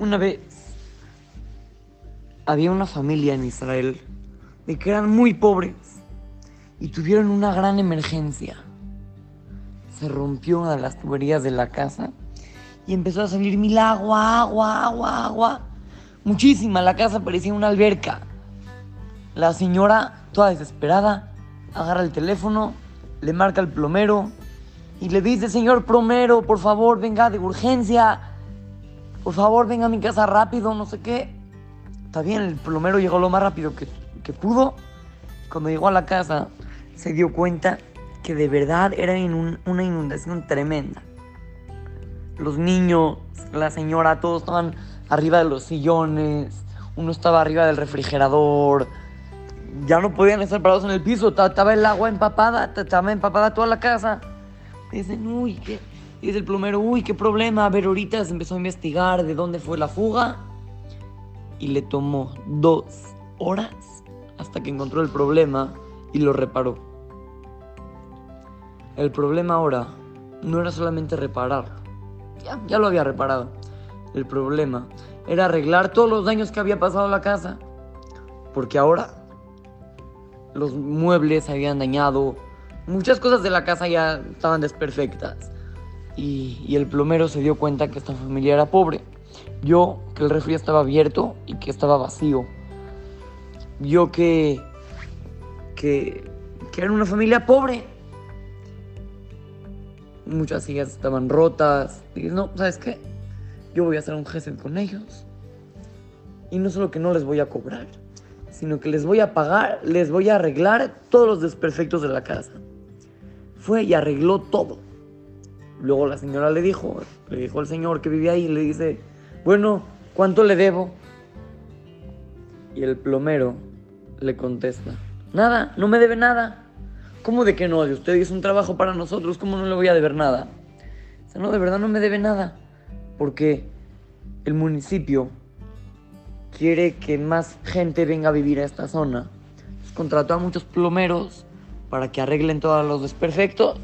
Una vez había una familia en Israel de que eran muy pobres y tuvieron una gran emergencia. Se rompió una de las tuberías de la casa y empezó a salir mil agua, agua, agua, agua. Muchísima, la casa parecía una alberca. La señora, toda desesperada, agarra el teléfono, le marca al plomero y le dice, señor plomero, por favor, venga de urgencia por favor, venga a mi casa rápido, no sé qué. Está bien, el plomero llegó lo más rápido que, pudo. Cuando llegó a la casa, se dio cuenta que de verdad era una inundación tremenda. Los niños, la señora, todos estaban arriba de los sillones, uno estaba arriba del refrigerador, ya no podían estar parados en el piso, estaba el agua empapada, estaba empapada toda la casa. Dicen, uy, qué, y dice el plomero, uy, qué problema. A ver, ahorita se empezó a investigar de dónde fue la fuga. Y le tomó dos horas hasta que encontró el problema y lo reparó. El problema ahora no era solamente repararlo. Ya, ya lo había reparado. El problema era arreglar todos los daños que había pasado a la casa. Porque ahora los muebles se habían dañado. Muchas cosas de la casa ya estaban desperfectas y, el plomero se dio cuenta que esta familia era pobre. Vio que el refri estaba abierto y que estaba vacío. Vio que, que, que era una familia pobre. Muchas sillas estaban rotas. Y no, ¿sabes qué? Yo voy a hacer un gesto con ellos. Y no solo que no les voy a cobrar, sino que les voy a pagar, les voy a arreglar todos los desperfectos de la casa. Fue y arregló todo Luego la señora le dijo, le dijo al señor que vivía ahí, le dice, bueno, ¿cuánto le debo? Y el plomero le contesta, nada, no me debe nada. ¿Cómo de que no? Si usted hizo un trabajo para nosotros, ¿cómo no le voy a deber nada? O sea, no, de verdad no me debe nada. Porque el municipio quiere que más gente venga a vivir a esta zona. contrató a muchos plomeros para que arreglen todos los desperfectos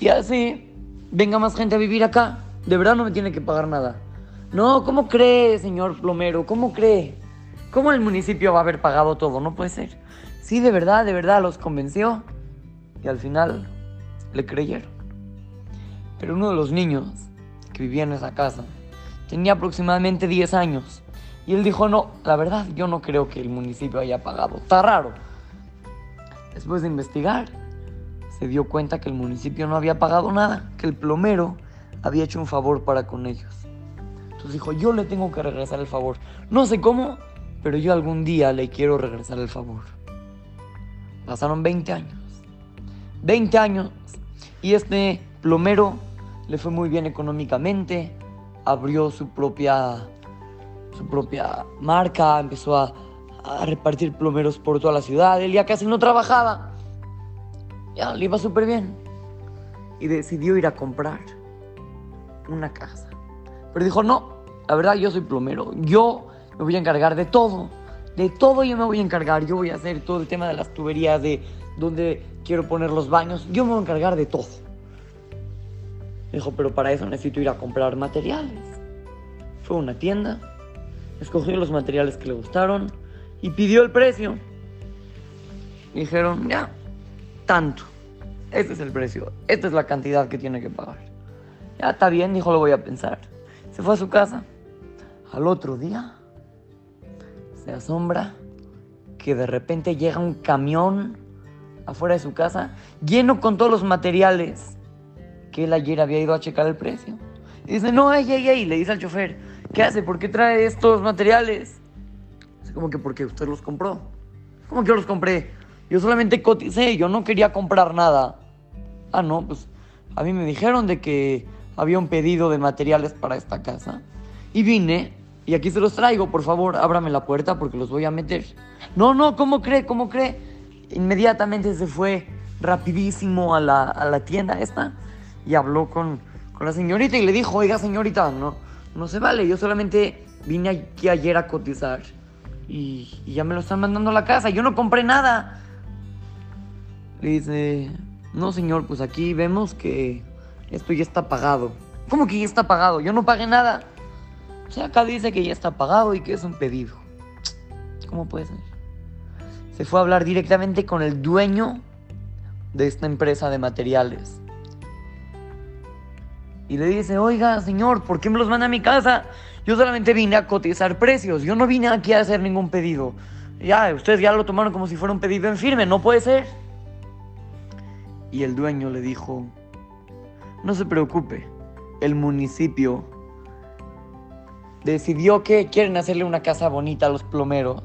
y así venga más gente a vivir acá. De verdad no me tiene que pagar nada. No, ¿cómo cree, señor plomero? ¿Cómo cree? ¿Cómo el municipio va a haber pagado todo? No puede ser. Sí, de verdad, de verdad, los convenció. Y al final le creyeron. Pero uno de los niños que vivía en esa casa tenía aproximadamente 10 años. Y él dijo, no, la verdad, yo no creo que el municipio haya pagado. Está raro. Después de investigar, se dio cuenta que el municipio no había pagado nada, que el plomero había hecho un favor para con ellos. Entonces dijo, yo le tengo que regresar el favor. No sé cómo, pero yo algún día le quiero regresar el favor. Pasaron 20 años. 20 años. Y este plomero le fue muy bien económicamente. Abrió su propia, su propia marca. Empezó a, a repartir plomeros por toda la ciudad. Él ya casi no trabajaba ya le iba súper bien. Y decidió ir a comprar una casa. Pero dijo, no, la verdad yo soy plomero. Yo me voy a encargar de todo. De todo yo me voy a encargar. Yo voy a hacer todo el tema de las tuberías, de dónde quiero poner los baños. Yo me voy a encargar de todo. Dijo, pero para eso necesito ir a comprar materiales. Fue a una tienda, escogió los materiales que le gustaron y pidió el precio. Dijeron, ya, tanto. Este es el precio. Esta es la cantidad que tiene que pagar. Ya está bien, dijo, lo voy a pensar. Se fue a su casa. Al otro día se asombra que de repente llega un camión afuera de su casa lleno con todos los materiales que él ayer había ido a checar el precio. Y dice, no, ay, ay, ay, le dice al chofer, ¿qué hace? ¿Por qué trae estos materiales? Dice, como que porque usted los compró. ¿Cómo que yo los compré? Yo solamente coticé, yo no quería comprar nada. Ah, no, pues a mí me dijeron de que había un pedido de materiales para esta casa. Y vine y aquí se los traigo, por favor, ábrame la puerta porque los voy a meter. No, no, ¿cómo cree? ¿Cómo cree? Inmediatamente se fue rapidísimo a la, a la tienda esta y habló con, con, la señorita y le dijo, oiga señorita, no, no se vale, yo solamente vine aquí ayer a cotizar y, y ya me lo están mandando a la casa, yo no compré nada. Le dice, no señor, pues aquí vemos que esto ya está pagado. ¿Cómo que ya está pagado? Yo no pagué nada. O sea, acá dice que ya está pagado y que es un pedido. ¿Cómo puede ser? Se fue a hablar directamente con el dueño de esta empresa de materiales. Y le dice, oiga, señor, ¿por qué me los manda a mi casa? Yo solamente vine a cotizar precios. Yo no vine aquí a hacer ningún pedido. Ya, ustedes ya lo tomaron como si fuera un pedido en firme. No puede ser. Y el dueño le dijo, no se preocupe. El municipio decidió que quieren hacerle una casa bonita a los plomeros.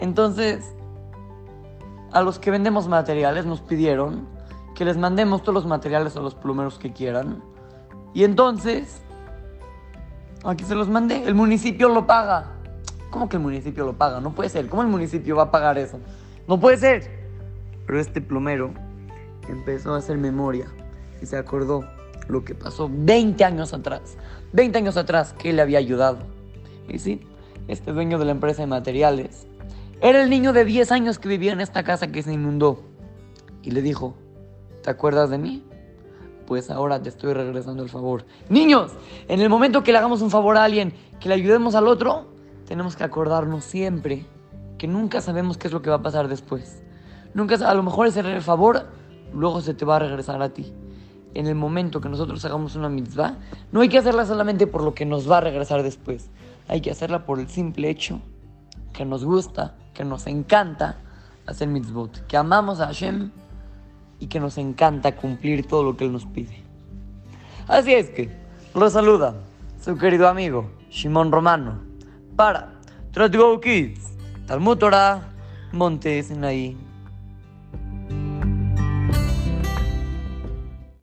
Entonces, a los que vendemos materiales nos pidieron que les mandemos todos los materiales a los plomeros que quieran. Y entonces, aquí se los mandé. El municipio lo paga. ¿Cómo que el municipio lo paga? No puede ser. ¿Cómo el municipio va a pagar eso? No puede ser. Pero este plomero empezó a hacer memoria y se acordó lo que pasó 20 años atrás. 20 años atrás que le había ayudado. Y sí, este dueño de la empresa de materiales era el niño de 10 años que vivía en esta casa que se inundó. Y le dijo, ¿te acuerdas de mí? Pues ahora te estoy regresando el favor. Niños, en el momento que le hagamos un favor a alguien, que le ayudemos al otro, tenemos que acordarnos siempre que nunca sabemos qué es lo que va a pasar después. Nunca, a lo mejor ese favor luego se te va a regresar a ti. En el momento que nosotros hagamos una mitzvah, no hay que hacerla solamente por lo que nos va a regresar después. Hay que hacerla por el simple hecho que nos gusta, que nos encanta hacer mitzvot, que amamos a Hashem y que nos encanta cumplir todo lo que Él nos pide. Así es que, lo saluda su querido amigo Shimon Romano para Try Kids, Talmud Torah, Monte Sinaí.